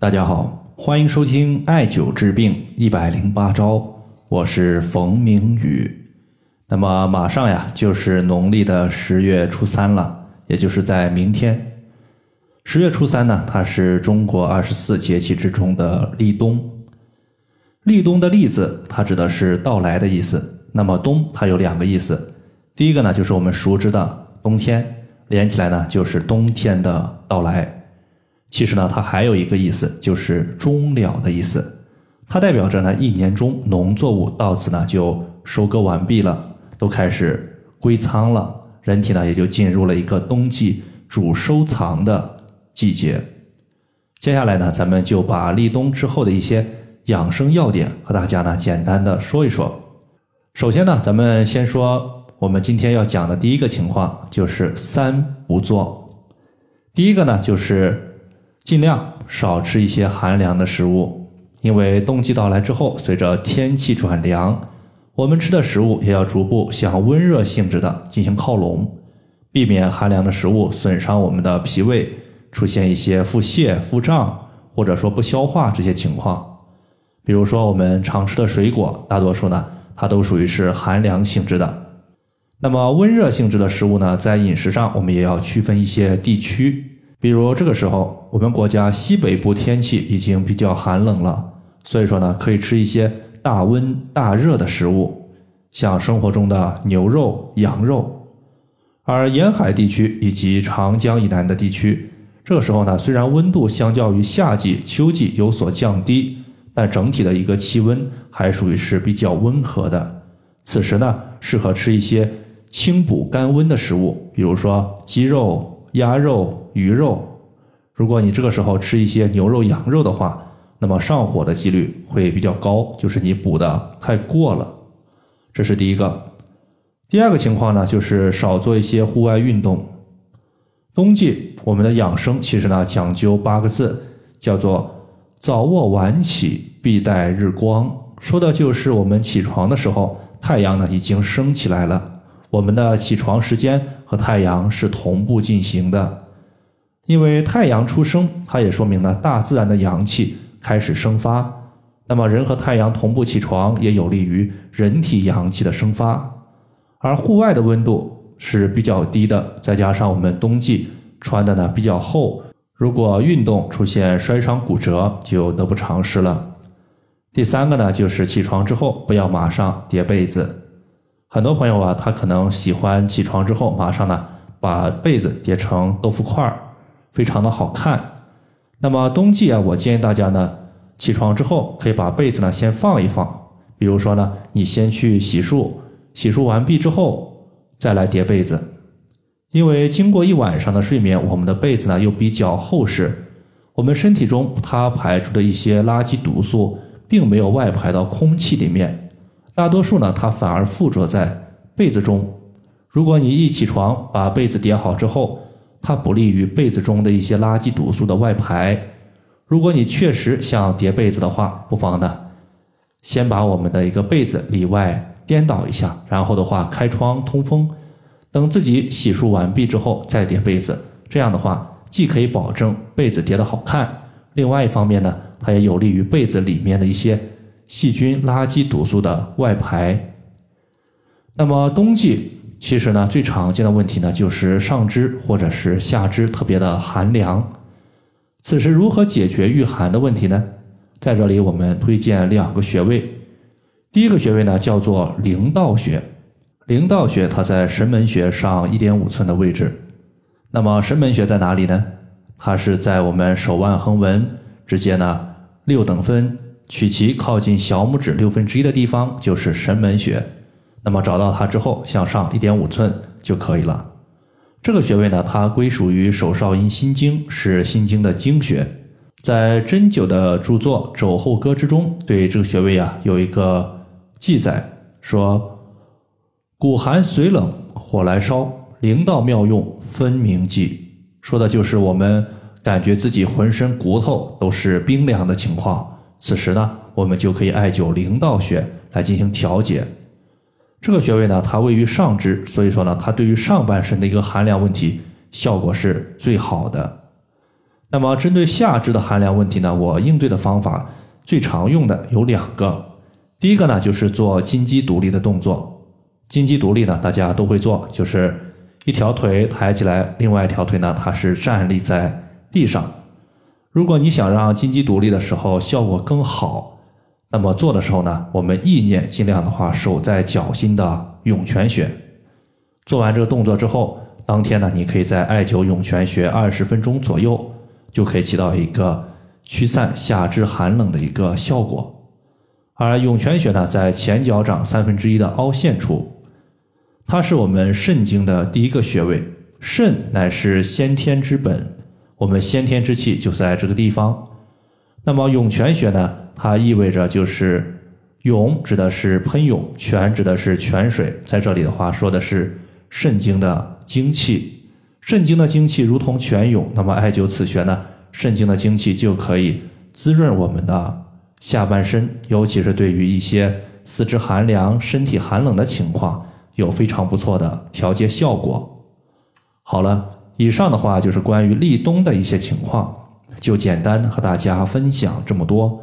大家好，欢迎收听艾灸治病一百零八招，我是冯明宇。那么马上呀，就是农历的十月初三了，也就是在明天。十月初三呢，它是中国二十四节气之中的立冬。立冬的“立”字，它指的是到来的意思。那么冬，它有两个意思。第一个呢，就是我们熟知的冬天，连起来呢，就是冬天的到来。其实呢，它还有一个意思，就是终了的意思。它代表着呢，一年中农作物到此呢就收割完毕了，都开始归仓了，人体呢也就进入了一个冬季主收藏的季节。接下来呢，咱们就把立冬之后的一些养生要点和大家呢简单的说一说。首先呢，咱们先说我们今天要讲的第一个情况，就是三不做。第一个呢，就是。尽量少吃一些寒凉的食物，因为冬季到来之后，随着天气转凉，我们吃的食物也要逐步向温热性质的进行靠拢，避免寒凉的食物损伤我们的脾胃，出现一些腹泻、腹胀或者说不消化这些情况。比如说我们常吃的水果，大多数呢它都属于是寒凉性质的。那么温热性质的食物呢，在饮食上我们也要区分一些地区。比如这个时候，我们国家西北部天气已经比较寒冷了，所以说呢，可以吃一些大温大热的食物，像生活中的牛肉、羊肉。而沿海地区以及长江以南的地区，这个时候呢，虽然温度相较于夏季、秋季有所降低，但整体的一个气温还属于是比较温和的。此时呢，适合吃一些清补甘温的食物，比如说鸡肉、鸭肉。鱼肉，如果你这个时候吃一些牛肉、羊肉的话，那么上火的几率会比较高，就是你补的太过了。这是第一个。第二个情况呢，就是少做一些户外运动。冬季我们的养生其实呢讲究八个字，叫做早卧晚起，必待日光。说的就是我们起床的时候，太阳呢已经升起来了，我们的起床时间和太阳是同步进行的。因为太阳出生，它也说明了大自然的阳气开始生发。那么人和太阳同步起床，也有利于人体阳气的生发。而户外的温度是比较低的，再加上我们冬季穿的呢比较厚，如果运动出现摔伤骨折，就得不偿失了。第三个呢，就是起床之后不要马上叠被子。很多朋友啊，他可能喜欢起床之后马上呢把被子叠成豆腐块儿。非常的好看。那么冬季啊，我建议大家呢，起床之后可以把被子呢先放一放。比如说呢，你先去洗漱，洗漱完毕之后再来叠被子。因为经过一晚上的睡眠，我们的被子呢又比较厚实，我们身体中它排出的一些垃圾毒素并没有外排到空气里面，大多数呢它反而附着在被子中。如果你一起床把被子叠好之后，它不利于被子中的一些垃圾毒素的外排。如果你确实想叠被子的话，不妨呢，先把我们的一个被子里外颠倒一下，然后的话开窗通风，等自己洗漱完毕之后再叠被子。这样的话，既可以保证被子叠的好看，另外一方面呢，它也有利于被子里面的一些细菌、垃圾毒素的外排。那么冬季。其实呢，最常见的问题呢，就是上肢或者是下肢特别的寒凉。此时如何解决御寒的问题呢？在这里我们推荐两个穴位。第一个穴位呢叫做灵道穴，灵道穴它在神门穴上一点五寸的位置。那么神门穴在哪里呢？它是在我们手腕横纹直接呢六等分取其靠近小拇指六分之一的地方就是神门穴。那么找到它之后，向上一点五寸就可以了。这个穴位呢，它归属于手少阴心经，是心经的经穴。在针灸的著作《肘后歌》之中，对这个穴位啊有一个记载，说：“骨寒髓冷，火来烧，灵道妙用分明记。”说的就是我们感觉自己浑身骨头都是冰凉的情况，此时呢，我们就可以艾灸灵道穴来进行调节。这个穴位呢，它位于上肢，所以说呢，它对于上半身的一个寒凉问题效果是最好的。那么针对下肢的寒凉问题呢，我应对的方法最常用的有两个。第一个呢，就是做金鸡独立的动作。金鸡独立呢，大家都会做，就是一条腿抬起来，另外一条腿呢，它是站立在地上。如果你想让金鸡独立的时候效果更好，那么做的时候呢，我们意念尽量的话守在脚心的涌泉穴。做完这个动作之后，当天呢，你可以在艾灸涌泉穴二十分钟左右，就可以起到一个驱散下肢寒冷的一个效果。而涌泉穴呢，在前脚掌三分之一的凹陷处。它是我们肾经的第一个穴位，肾乃是先天之本，我们先天之气就在这个地方。那么涌泉穴呢，它意味着就是涌指的是喷涌，泉指的是泉水，在这里的话说的是肾经的精气，肾经的精气如同泉涌，那么艾灸此穴呢，肾经的精气就可以滋润我们的下半身，尤其是对于一些四肢寒凉、身体寒冷的情况。有非常不错的调节效果。好了，以上的话就是关于立冬的一些情况，就简单和大家分享这么多。